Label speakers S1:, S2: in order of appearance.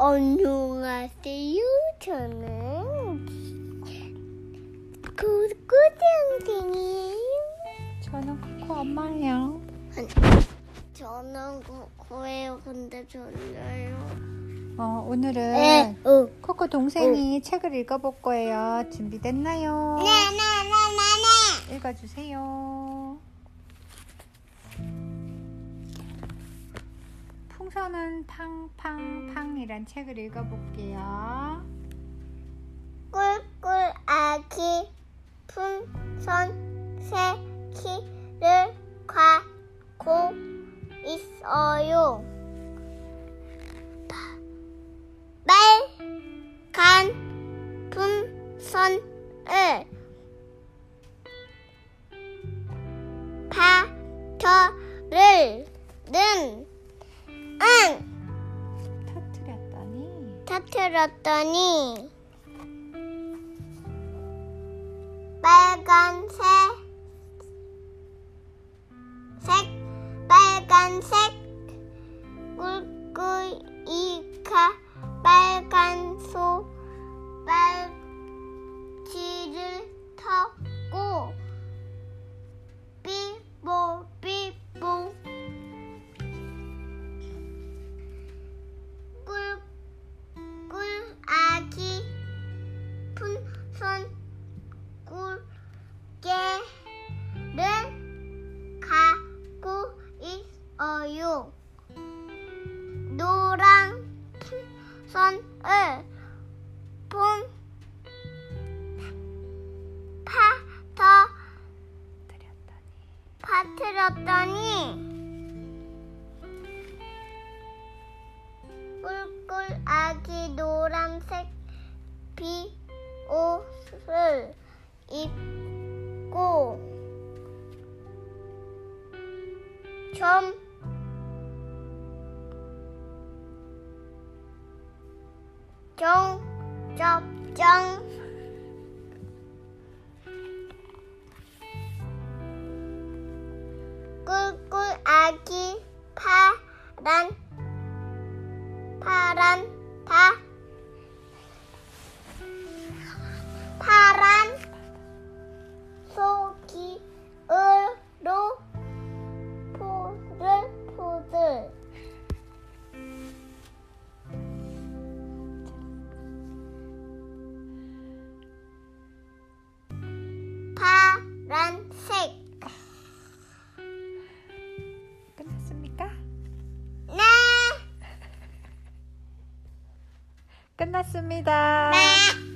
S1: 안녕하세요. 저는 고고등생이에요.
S2: 저는 코코 엄마예요.
S1: 저는 고고예요. 근데 졸려요.
S2: 어, 오늘은
S1: 네, 어.
S2: 코코 동생이 책을 읽어볼 거예요. 준비됐나요?
S1: 네 네 네 네 네.
S2: 읽어주세요. 풍선은 팡팡팡이란 책을 읽어볼게요.
S1: 꿀꿀 아기 풍선 새키를 가고 있어요. 빨간 풍선을 파터를 는 응.
S2: 터트렸더니
S1: 터뜨렸더니 빨간색 색 선을 봄 파터 파트렸더니 꿀꿀 아기 노란색 비옷을 입고 점 정접정 꿀꿀 아기 파란 파란 다 파란
S2: 끝났습니다.
S1: 네.